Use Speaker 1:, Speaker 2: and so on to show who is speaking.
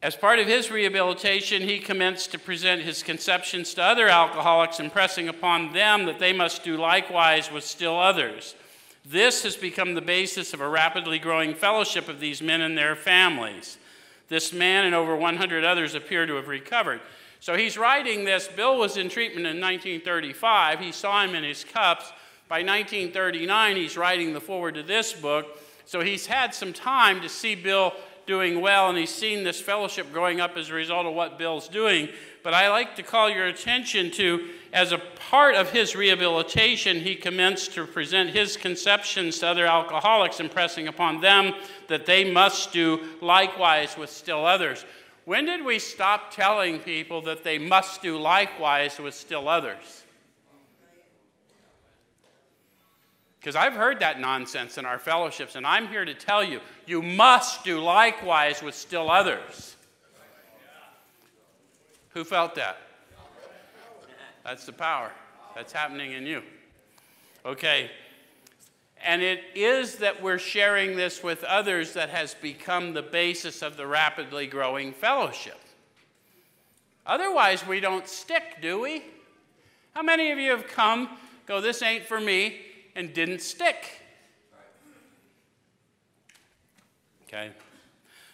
Speaker 1: As part of his rehabilitation, he commenced to present his conceptions to other alcoholics, impressing upon them that they must do likewise with still others. This has become the basis of a rapidly growing fellowship of these men and their families. This man and over 100 others appear to have recovered. So he's writing this. Bill was in treatment in 1935. He saw him in his cups. By 1939, he's writing the foreword to this book. So he's had some time to see Bill doing well, and he's seen this fellowship growing up as a result of what Bill's doing. But I like to call your attention to, as a part of his rehabilitation, he commenced to present his conceptions to other alcoholics, impressing upon them that they must do likewise with still others. When did we stop telling people that they must do likewise with still others? Because I've heard that nonsense in our fellowships, and I'm here to tell you you must do likewise with still others. Who felt that? That's the power that's happening in you. Okay. And it is that we're sharing this with others that has become the basis of the rapidly growing fellowship. Otherwise, we don't stick, do we? How many of you have come, go, this ain't for me, and didn't stick? Okay.